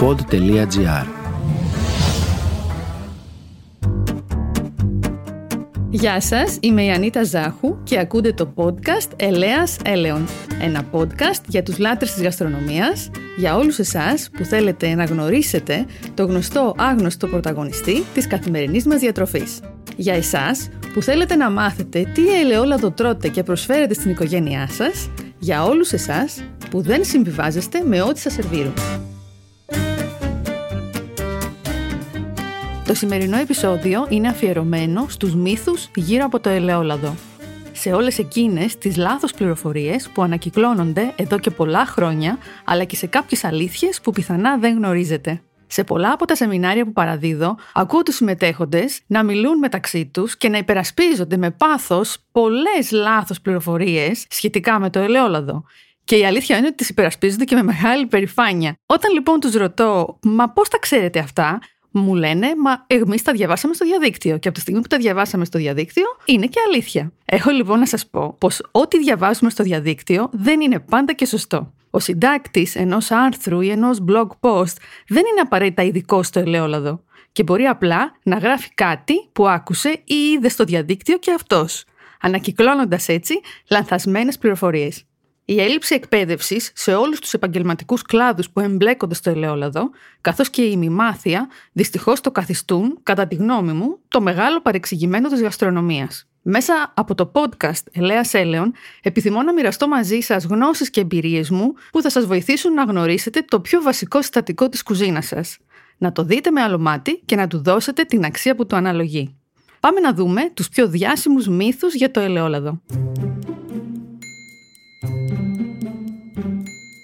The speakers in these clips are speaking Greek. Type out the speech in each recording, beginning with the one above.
pod.gr Γεια σας, είμαι η Ανίτα Ζάχου και ακούτε το podcast Ελέας Έλεον. Ένα podcast για τους λάτρες της γαστρονομίας, για όλους εσάς που θέλετε να γνωρίσετε το γνωστό άγνωστο πρωταγωνιστή της καθημερινής μας διατροφής. Για εσάς που θέλετε να μάθετε τι ελαιόλαδο τρώτε και προσφέρετε στην οικογένειά σας, για όλους εσάς που δεν συμβιβάζεστε με ό,τι σας σερβίρουν. Το σημερινό επεισόδιο είναι αφιερωμένο στους μύθους γύρω από το ελαιόλαδο. Σε όλες εκείνες τις λάθος πληροφορίες που ανακυκλώνονται εδώ και πολλά χρόνια, αλλά και σε κάποιες αλήθειες που πιθανά δεν γνωρίζετε. Σε πολλά από τα σεμινάρια που παραδίδω, ακούω τους συμμετέχοντες να μιλούν μεταξύ τους και να υπερασπίζονται με πάθος πολλές λάθος πληροφορίες σχετικά με το ελαιόλαδο. Και η αλήθεια είναι ότι τις υπερασπίζονται και με μεγάλη περηφάνεια. Όταν λοιπόν τους ρωτώ, μα πώς τα ξέρετε αυτά, μου λένε, μα εμείς τα διαβάσαμε στο διαδίκτυο. Και από τη στιγμή που τα διαβάσαμε στο διαδίκτυο, είναι και αλήθεια. Έχω λοιπόν να σας πω πως ό,τι διαβάζουμε στο διαδίκτυο δεν είναι πάντα και σωστό. Ο συντάκτης ενός άρθρου ή ενός blog post δεν είναι απαραίτητα ειδικό στο ελαιόλαδο. Και μπορεί απλά να γράφει κάτι που άκουσε ή είδε στο διαδίκτυο και αυτός, ανακυκλώνοντας έτσι λανθασμένες πληροφορίες. Η έλλειψη εκπαίδευσης σε όλους τους επαγγελματικούς κλάδους που εμπλέκονται στο ελαιόλαδο, καθώς και η ημιμάθεια, δυστυχώς το καθιστούν, κατά τη γνώμη μου, το μεγάλο παρεξηγημένο της γαστρονομίας. Μέσα από το podcast Ελέας Έλεον, επιθυμώ να μοιραστώ μαζί σας γνώσεις και εμπειρίες μου που θα σας βοηθήσουν να γνωρίσετε το πιο βασικό συστατικό της κουζίνας σας. Να το δείτε με άλλο μάτι και να του δώσετε την αξία που του αναλογεί. Πάμε να δούμε τους πιο διάσημους μύθους για το ελαιόλαδο.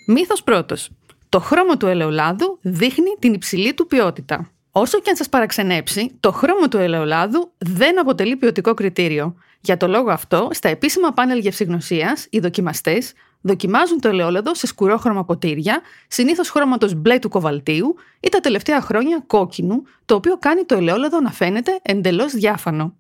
Μύθος πρώτος. Το χρώμα του ελαιολάδου δείχνει την υψηλή του ποιότητα. Όσο και αν σας παραξενέψει, το χρώμα του ελαιολάδου δεν αποτελεί ποιοτικό κριτήριο. Για το λόγο αυτό, στα επίσημα πάνελ γευσηγνωσίας, οι δοκιμαστές δοκιμάζουν το ελαιόλαδο σε σκουρόχρωμα ποτήρια, συνήθως χρώματος μπλε του κοβαλτίου ή τα τελευταία χρόνια κόκκινου, το οποίο κάνει το ελαιόλαδο να φαίνεται εντελώς διάφανο.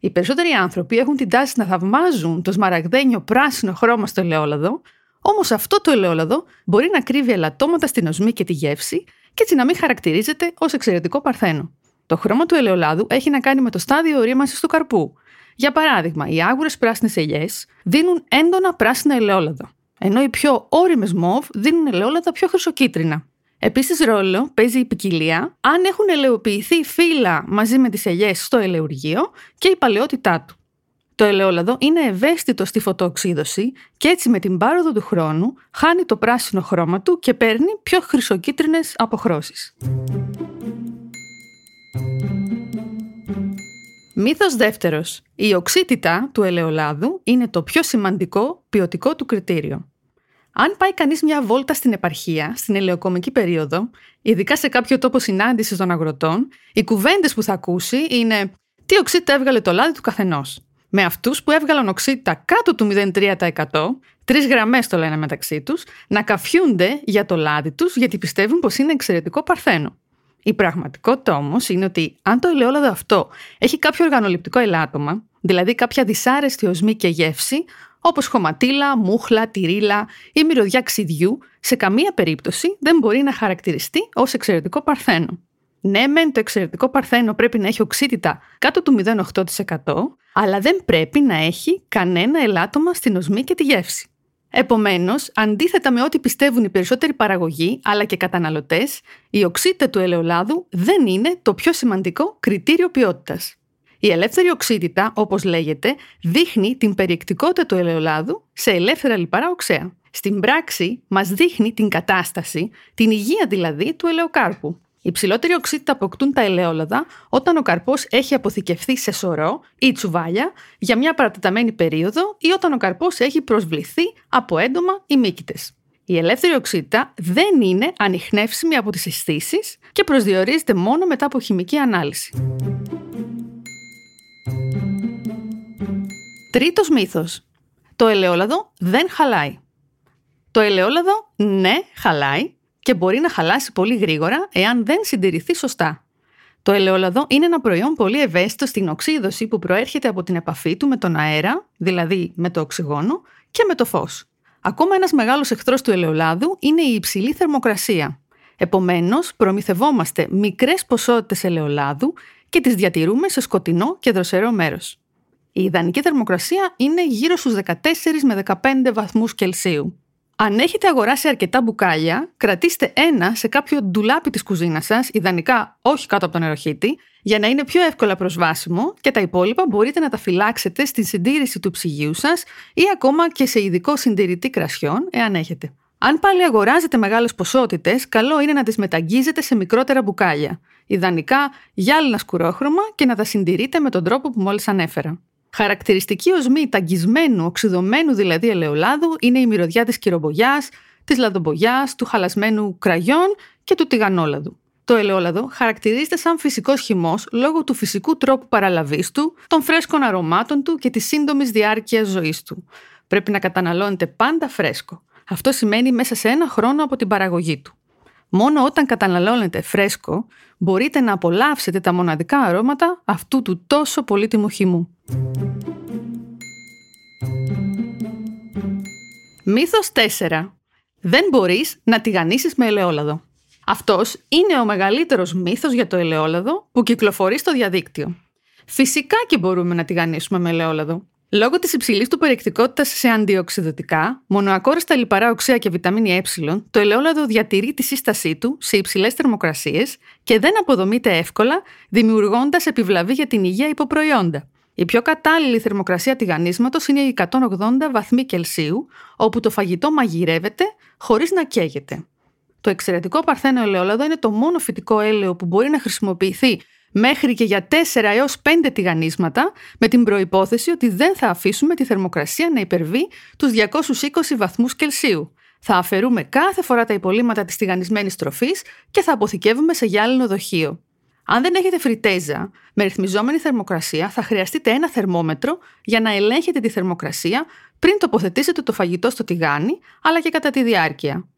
Οι περισσότεροι άνθρωποι έχουν την τάση να θαυμάζουν το σμαραγδένιο πράσινο χρώμα στο ελαιόλαδο, Όμως αυτό το ελαιόλαδο μπορεί να κρύβει ελαττώματα στην οσμή και τη γεύση και έτσι να μην χαρακτηρίζεται ως εξαιρετικό παρθένο. Το χρώμα του ελαιολάδου έχει να κάνει με το στάδιο ορίμανση του καρπού. Για παράδειγμα, οι άγουρες πράσινες ελιές δίνουν έντονα πράσινα ελαιόλαδα, ενώ οι πιο όριμες μοβ δίνουν ελαιόλαδα πιο χρυσοκίτρινα. Επίσης, ρόλο παίζει η ποικιλία αν έχουν ελαιοποιηθεί φύλλα μαζί με τις ελιές στο ελαιουργείο και η παλαιότητά του. Το ελαιόλαδο είναι ευαίσθητο στη φωτοοξύδωση και έτσι με την πάροδο του χρόνου χάνει το πράσινο χρώμα του και παίρνει πιο χρυσοκίτρινες αποχρώσεις. Μύθος δεύτερος. Η οξύτητα του ελαιολάδου είναι το πιο σημαντικό ποιοτικό του κριτήριο. Αν πάει κανείς μια βόλτα στην επαρχία, στην ελαιοκομική περίοδο, ειδικά σε κάποιο τόπο συνάντησης των αγροτών, οι κουβέντες που θα ακούσει είναι «Τι οξύτητα έβγαλε το λάδι του καθενός» με αυτούς που έβγαλαν οξύτητα κάτω του 0,3%, τρεις γραμμές το λένε μεταξύ τους, να καφιούνται για το λάδι τους γιατί πιστεύουν πως είναι εξαιρετικό παρθένο. Η πραγματικότητα όμως είναι ότι αν το ελαιόλαδο αυτό έχει κάποιο οργανοληπτικό ελάττωμα, δηλαδή κάποια δυσάρεστη οσμή και γεύση, όπως χωματίλα, μούχλα, τυρίλα ή μυρωδιά ξυδιού, σε καμία περίπτωση δεν μπορεί να χαρακτηριστεί ως εξαιρετικό παρθένο. Ναι, μεν το εξαιρετικό παρθένο πρέπει να έχει οξύτητα κάτω του 0,8%, αλλά δεν πρέπει να έχει κανένα ελάττωμα στην οσμή και τη γεύση. Επομένως, αντίθετα με ό,τι πιστεύουν οι περισσότεροι παραγωγοί αλλά και καταναλωτές, η οξύτητα του ελαιολάδου δεν είναι το πιο σημαντικό κριτήριο ποιότητας. Η ελεύθερη οξύτητα, όπως λέγεται, δείχνει την περιεκτικότητα του ελαιολάδου σε ελεύθερα λιπαρά οξέα. Στην πράξη, μας δείχνει την κατάσταση, την υγεία δηλαδή του ελαιοκάρπου. Η ψηλότερη οξύτητα αποκτούν τα ελαιόλαδα όταν ο καρπός έχει αποθηκευθεί σε σωρό ή τσουβάλια για μια παρατεταμένη περίοδο ή όταν ο καρπός έχει προσβληθεί από έντομα ή μύκητες. Η ελεύθερη οξύτητα δεν είναι ανοιχνεύσιμη από τις αισθήσεις και προσδιορίζεται μόνο μετά από χημική ανάλυση. Τρίτος μύθος. Το ελαιόλαδο δεν χαλάει. Το ελαιόλαδο ναι χαλάει, και μπορεί να χαλάσει πολύ γρήγορα εάν δεν συντηρηθεί σωστά. Το ελαιόλαδο είναι ένα προϊόν πολύ ευαίσθητο στην οξύδωση που προέρχεται από την επαφή του με τον αέρα, δηλαδή με το οξυγόνο, και με το φως. Ακόμα ένας μεγάλος εχθρός του ελαιολάδου είναι η υψηλή θερμοκρασία. Επομένως, προμηθευόμαστε μικρές ποσότητες ελαιολάδου και τις διατηρούμε σε σκοτεινό και δροσερό μέρος. Η ιδανική θερμοκρασία είναι γύρω στους 14 με 15 βαθμούς Κελσίου. Αν έχετε αγοράσει αρκετά μπουκάλια, κρατήστε ένα σε κάποιο ντουλάπι της κουζίνας σας, ιδανικά όχι κάτω από τον νεροχύτη, για να είναι πιο εύκολα προσβάσιμο και τα υπόλοιπα μπορείτε να τα φυλάξετε στη συντήρηση του ψυγείου σας ή ακόμα και σε ειδικό συντηρητή κρασιών, εάν έχετε. Αν πάλι αγοράζετε μεγάλες ποσότητες, καλό είναι να τις μεταγγίζετε σε μικρότερα μπουκάλια. Ιδανικά γυάλινα σκουρόχρωμα και να τα συντηρείτε με τον τρόπο που μόλις ανέφερα. Χαρακτηριστική οσμή ταγκισμένου, οξυδωμένου δηλαδή ελαιολάδου είναι η μυρωδιά της κυρομπογιάς, της λαδομπογιάς, του χαλασμένου κραγιών και του τηγανόλαδου. Το ελαιόλαδο χαρακτηρίζεται σαν φυσικός χυμός λόγω του φυσικού τρόπου παραλαβής του, των φρέσκων αρωμάτων του και της σύντομης διάρκειας ζωής του. Πρέπει να καταναλώνεται πάντα φρέσκο. Αυτό σημαίνει μέσα σε ένα χρόνο από την παραγωγή του. Μόνο όταν καταναλώνετε φρέσκο μπορείτε να απολαύσετε τα μοναδικά αρώματα αυτού του τόσο πολύτιμου χυμού. Μύθος 4. Δεν μπορείς να τηγανίσεις με ελαιόλαδο. Αυτός είναι ο μεγαλύτερος μύθος για το ελαιόλαδο που κυκλοφορεί στο διαδίκτυο. Φυσικά και μπορούμε να τηγανίσουμε με ελαιόλαδο. Λόγω της υψηλής του περιεκτικότητας σε αντιοξυδοτικά, μονοακόριστα λιπαρά οξέα και βιταμίνη ε, το ελαιόλαδο διατηρεί τη σύστασή του σε υψηλές θερμοκρασίες και δεν αποδομείται εύκολα, δημιουργώντας επιβλαβή για την υγεία υποπροϊόντα. Η πιο κατάλληλη θερμοκρασία τηγανίσματος είναι οι 180 βαθμοί Κελσίου, όπου το φαγητό μαγειρεύεται χωρίς να καίγεται. Το εξαιρετικό παρθένο ελαιόλαδο είναι το μόνο φυτικό έλαιο που μπορεί να χρησιμοποιηθεί μέχρι και για 4 έως 5 τηγανίσματα, με την προϋπόθεση ότι δεν θα αφήσουμε τη θερμοκρασία να υπερβεί τους 220 βαθμούς Κελσίου. Θα αφαιρούμε κάθε φορά τα υπολείμματα της τηγανισμένης τροφής και θα αποθηκεύουμε σε γυάλινο δοχείο. Αν δεν έχετε φριτέζα με ρυθμιζόμενη θερμοκρασία, θα χρειαστείτε ένα θερμόμετρο για να ελέγχετε τη θερμοκρασία πριν τοποθετήσετε το φαγητό στο τηγάνι, αλλά και κατά τη διάρκεια.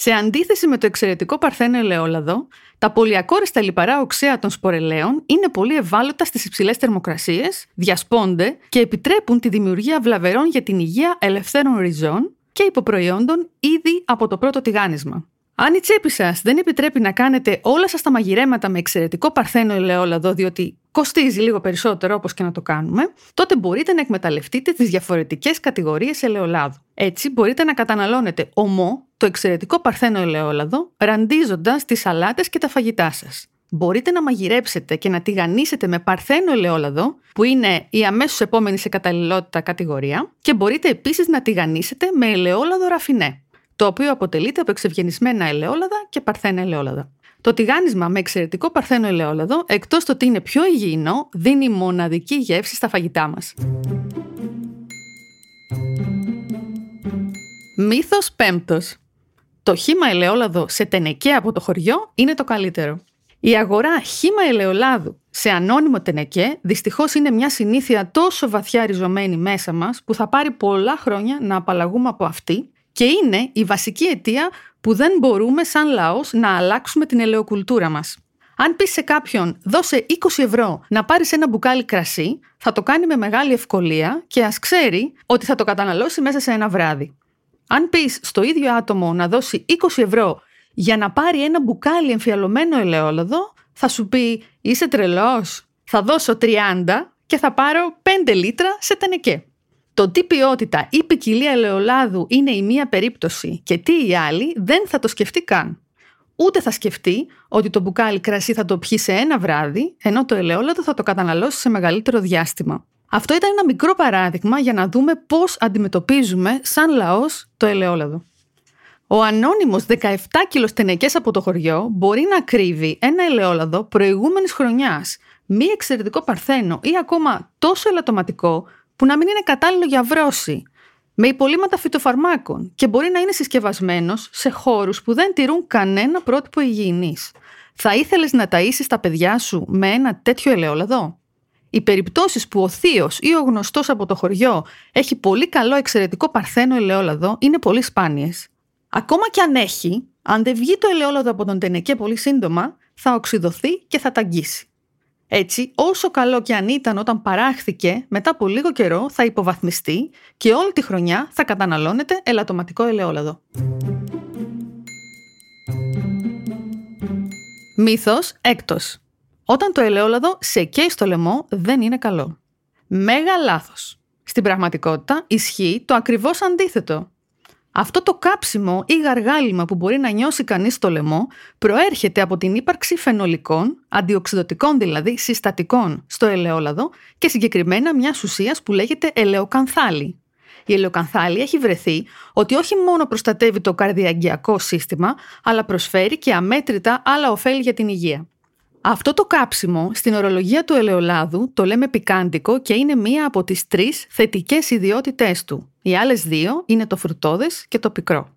Σε αντίθεση με το εξαιρετικό παρθένο ελαιόλαδο, τα πολυακόριστα λιπαρά οξέα των σπορελαίων είναι πολύ ευάλωτα στις υψηλές θερμοκρασίες, διασπώνται και επιτρέπουν τη δημιουργία βλαβερών για την υγεία ελευθέρων ριζών και υποπροϊόντων ήδη από το πρώτο τηγάνισμα. Αν η τσέπη σας δεν επιτρέπει να κάνετε όλα σας τα μαγειρέματα με εξαιρετικό παρθένο ελαιόλαδο, διότι κοστίζει λίγο περισσότερο όπως και να το κάνουμε, τότε μπορείτε να εκμεταλλευτείτε τις διαφορετικές κατηγορίες ελαιολάδου. Έτσι, μπορείτε να καταναλώνετε ομό, το εξαιρετικό παρθένο ελαιόλαδο, ραντίζοντας τις σαλάτες και τα φαγητά σας. Μπορείτε να μαγειρέψετε και να τηγανίσετε με παρθένο ελαιόλαδο, που είναι η αμέσως επόμενη σε καταλληλότητα κατηγορία, και μπορείτε επίσης να τηγανίσετε με ελαιόλαδο ραφινέ το οποίο αποτελείται από εξευγενισμένα ελαιόλαδα και παρθένα ελαιόλαδα. Το τηγάνισμα με εξαιρετικό παρθένο ελαιόλαδο, εκτός το ότι είναι πιο υγιεινό, δίνει μοναδική γεύση στα φαγητά μας. Μύθος πέμπτος. Το χύμα ελαιόλαδο σε τενεκέ από το χωριό είναι το καλύτερο. Η αγορά χύμα ελαιολάδου σε ανώνυμο τενεκέ δυστυχώς είναι μια συνήθεια τόσο βαθιά ριζωμένη μέσα μας που θα πάρει πολλά χρόνια να απαλλαγούμε από αυτή και είναι η βασική αιτία που δεν μπορούμε σαν λαός να αλλάξουμε την ελαιοκουλτούρα μας. Αν πεις σε κάποιον δώσε 20 ευρώ να πάρεις ένα μπουκάλι κρασί, θα το κάνει με μεγάλη ευκολία και ας ξέρει ότι θα το καταναλώσει μέσα σε ένα βράδυ. Αν πεις στο ίδιο άτομο να δώσει 20 ευρώ για να πάρει ένα μπουκάλι εμφιαλωμένο ελαιόλαδο, θα σου πει είσαι τρελός, θα δώσω 30 και θα πάρω 5 λίτρα σε τενεκέ. Το τι ποιότητα ή ποικιλία ελαιολάδου είναι η μία περίπτωση και τι η άλλη δεν θα το σκεφτεί καν. Ούτε θα σκεφτεί ότι το μπουκάλι κρασί θα το πιει σε ένα βράδυ, ενώ το ελαιόλαδο θα το καταναλώσει σε μεγαλύτερο διάστημα. Αυτό ήταν ένα μικρό παράδειγμα για να δούμε πώς αντιμετωπίζουμε σαν λαός το ελαιόλαδο. Ο ανώνυμος 17 κιλοστενεκές από το χωριό μπορεί να κρύβει ένα ελαιόλαδο προηγούμενης χρονιάς, μη εξαιρετικό παρθένο ή ακόμα τόσο ελαττωματικό που να μην είναι κατάλληλο για βρώση, με υπολείμματα φυτοφαρμάκων και μπορεί να είναι συσκευασμένος σε χώρους που δεν τηρούν κανένα πρότυπο υγιεινής. Θα ήθελες να ταΐσεις τα παιδιά σου με ένα τέτοιο ελαιόλαδο; Οι περιπτώσεις που ο θείος ή ο γνωστός από το χωριό έχει πολύ καλό εξαιρετικό παρθένο ελαιόλαδο είναι πολύ σπάνιες. Ακόμα και αν έχει, αν δεν βγει το ελαιόλαδο από τον τενεκέ πολύ σύντομα, θα οξυδωθεί και θα ταγκίσει. Έτσι, όσο καλό και αν ήταν όταν παράχθηκε, μετά από λίγο καιρό θα υποβαθμιστεί και όλη τη χρονιά θα καταναλώνεται ελαττωματικό ελαιόλαδο. Μύθος έκτος. Όταν το ελαιόλαδο σε καίει στο λαιμό δεν είναι καλό. Μέγα λάθος. Στην πραγματικότητα ισχύει το ακριβώς αντίθετο. Αυτό το κάψιμο ή γαργάλιμα που μπορεί να νιώσει κανείς στο λαιμό προέρχεται από την ύπαρξη φαινολικών, αντιοξυδοτικών δηλαδή συστατικών στο ελαιόλαδο και συγκεκριμένα μιας ουσίας που λέγεται ελαιοκανθάλη. Η ελαιοκανθάλη έχει βρεθεί ότι όχι μόνο προστατεύει το καρδιαγγειακό σύστημα, αλλά προσφέρει και αμέτρητα άλλα ωφέλη για την υγεία. Αυτό το κάψιμο στην ορολογία του ελαιολάδου το λέμε πικάντικο και είναι μία από τις τρεις θετικές ιδιότητές του. Οι άλλες δύο είναι το φρουτόδες και το πικρό.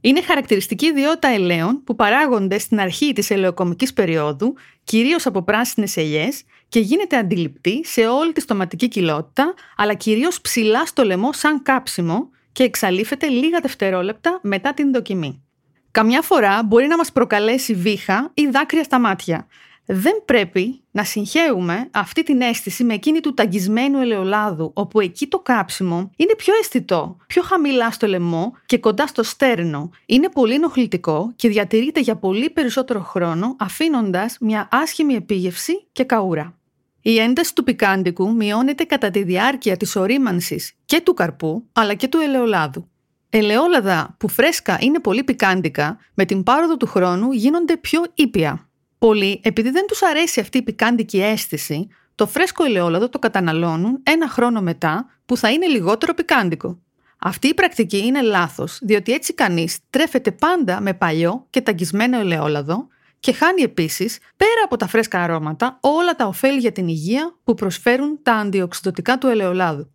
Είναι χαρακτηριστική ιδιότητα ελαίων που παράγονται στην αρχή της ελαιοκομικής περίοδου, κυρίως από πράσινες ελιές και γίνεται αντιληπτή σε όλη τη στοματική κοιλότητα, αλλά κυρίως ψηλά στο λαιμό σαν κάψιμο και εξαλείφεται λίγα δευτερόλεπτα μετά την δοκιμή. Καμιά φορά μπορεί να μας προκαλέσει βήχα ή δάκρυα στα μάτια. Δεν πρέπει να συγχαίουμε αυτή την αίσθηση με εκείνη του ταγισμένου ελαιολάδου, όπου εκεί το κάψιμο είναι πιο αισθητό, πιο χαμηλά στο λαιμό και κοντά στο στέρνο. Είναι πολύ ενοχλητικό και διατηρείται για πολύ περισσότερο χρόνο, αφήνοντας μια άσχημη επίγευση και καούρα. Η ένταση του πικάντικου μειώνεται κατά τη διάρκεια της ορίμανσης και του καρπού, αλλά και του ελαιολάδου. Ελαιόλαδα που φρέσκα είναι πολύ πικάντικα, με την πάροδο του χρόνου γίνονται πιο ήπια. Πολλοί, επειδή δεν τους αρέσει αυτή η πικάντικη αίσθηση, το φρέσκο ελαιόλαδο το καταναλώνουν ένα χρόνο μετά που θα είναι λιγότερο πικάντικο. Αυτή η πρακτική είναι λάθος, διότι έτσι κανείς τρέφεται πάντα με παλιό και ταγισμένο ελαιόλαδο και χάνει επίσης, πέρα από τα φρέσκα αρώματα, όλα τα ωφέλη για την υγεία που προσφέρουν τα αντιοξυδοτικά του ελαιολάδου.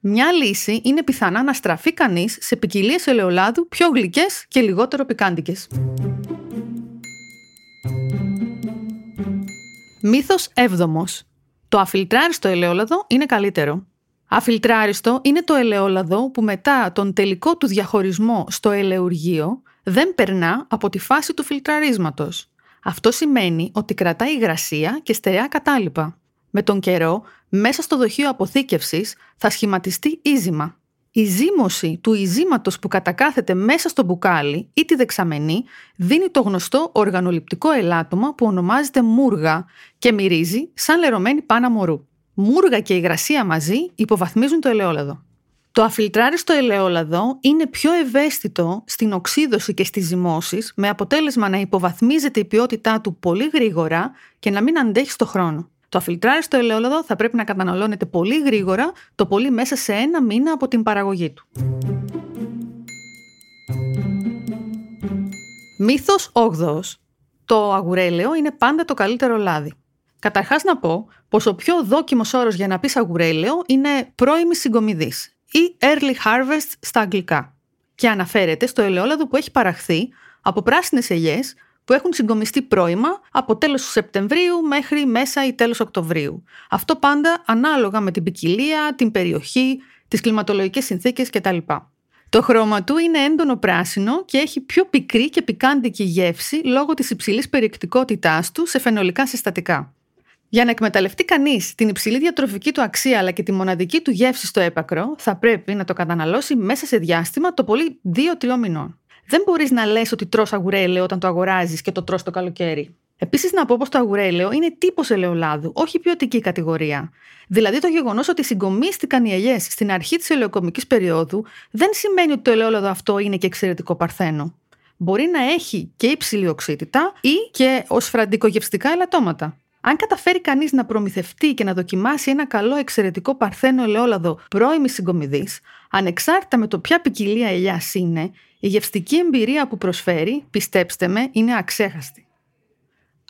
Μια λύση είναι πιθανά να στραφεί κανείς σε ποικιλίες ελαιολάδου πιο γλυκές και λιγότερο πικάντικες. Μύθος 7. Το αφιλτράριστο ελαιόλαδο είναι καλύτερο. Αφιλτράριστο είναι το ελαιόλαδο που μετά τον τελικό του διαχωρισμό στο ελαιουργείο δεν περνά από τη φάση του φιλτραρίσματος. Αυτό σημαίνει ότι κρατάει υγρασία και στερεά κατάλοιπα. Με τον καιρό, μέσα στο δοχείο αποθήκευσης θα σχηματιστεί ίζημα. Η ζύμωση του ειζήματος που κατακάθεται μέσα στο μπουκάλι ή τη δεξαμενή δίνει το γνωστό οργανοληπτικό ελάττωμα που ονομάζεται μούργα και μυρίζει σαν λερωμένη πάνα μωρού. Μούργα και υγρασία μαζί υποβαθμίζουν το ελαιόλαδο. Το αφιλτράριστο ελαιόλαδο είναι πιο ευαίσθητο στην οξύδωση και στις ζυμώσεις με αποτέλεσμα να υποβαθμίζεται η ποιότητά του πολύ γρήγορα και να μην αντέχει στο χρόνο. Το αφιλτράριστο ελαιόλαδο θα πρέπει να καταναλώνεται πολύ γρήγορα, το πολύ μέσα σε ένα μήνα από την παραγωγή του. Μύθος 8. Το αγουρέλαιο είναι πάντα το καλύτερο λάδι. Καταρχάς να πω πως ο πιο δόκιμος όρος για να πεις αγουρέλαιο είναι πρώιμη συγκομιδής ή early harvest στα αγγλικά και αναφέρεται στο ελαιόλαδο που έχει παραχθεί από πράσινες ελιές που έχουν συγκομιστεί πρώιμα από τέλος του Σεπτεμβρίου μέχρι μέσα ή τέλος Οκτωβρίου. Αυτό πάντα ανάλογα με την ποικιλία, την περιοχή, τις κλιματολογικές συνθήκες κτλ. Το χρώμα του είναι έντονο πράσινο και έχει πιο πικρή και πικάντικη γεύση λόγω της υψηλής περιεκτικότητάς του σε φαινολικά συστατικά. Για να εκμεταλλευτεί κανείς την υψηλή διατροφική του αξία αλλά και τη μοναδική του γεύση στο έπακρο, θα πρέπει να το καταναλώσει μέσα σε διάστημα το πολύ 2-3 μηνών. Δεν μπορείς να λες ότι τρώ αγουρέλαιο όταν το αγοράζεις και το τρώ το καλοκαίρι. Επίσης, να πω πως το αγουρέλαιο είναι τύπος ελαιολάδου, όχι ποιοτική κατηγορία. Δηλαδή, το γεγονός ότι συγκομίστηκαν οι ελιές στην αρχή της ελαιοκομικής περίοδου δεν σημαίνει ότι το ελαιόλαδο αυτό είναι και εξαιρετικό παρθένο. Μπορεί να έχει και υψηλή οξύτητα ή και οσφραντικογευστικά ελαττώματα. Αν καταφέρει κανείς να προμηθευτεί και να δοκιμάσει ένα καλό εξαιρετικό παρθένο ελαιόλαδο πρώιμης συγκομιδής, ανεξάρτητα με το ποια ποικιλία ελιάς είναι, η γευστική εμπειρία που προσφέρει, πιστέψτε με, είναι αξέχαστη.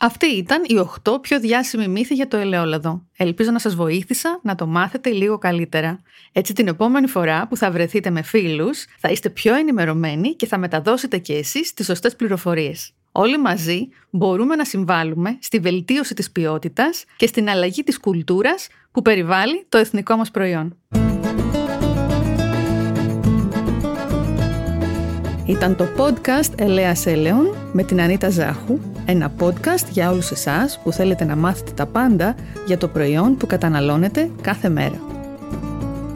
Αυτή ήταν η 8 πιο διάσημη μύθη για το ελαιόλαδο. Ελπίζω να σας βοήθησα να το μάθετε λίγο καλύτερα. Έτσι την επόμενη φορά που θα βρεθείτε με φίλους, θα είστε πιο ενημερωμένοι και θα μεταδώσετε και εσείς τις σωστές πληροφορίες. Όλοι μαζί μπορούμε να συμβάλλουμε στη βελτίωση της ποιότητας και στην αλλαγή της κουλτούρας που περιβάλλει το εθνικό μας προϊόν. Ήταν το podcast Ελέας Έλεον με την Ανίτα Ζάχου, ένα podcast για όλους εσάς που θέλετε να μάθετε τα πάντα για το προϊόν που καταναλώνετε κάθε μέρα.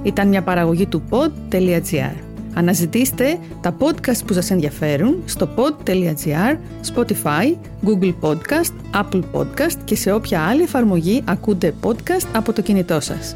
Ήταν μια παραγωγή του pod.gr. Αναζητήστε τα podcast που σας ενδιαφέρουν στο pod.gr, Spotify, Google Podcast, Apple Podcast και σε όποια άλλη εφαρμογή ακούτε podcast από το κινητό σας.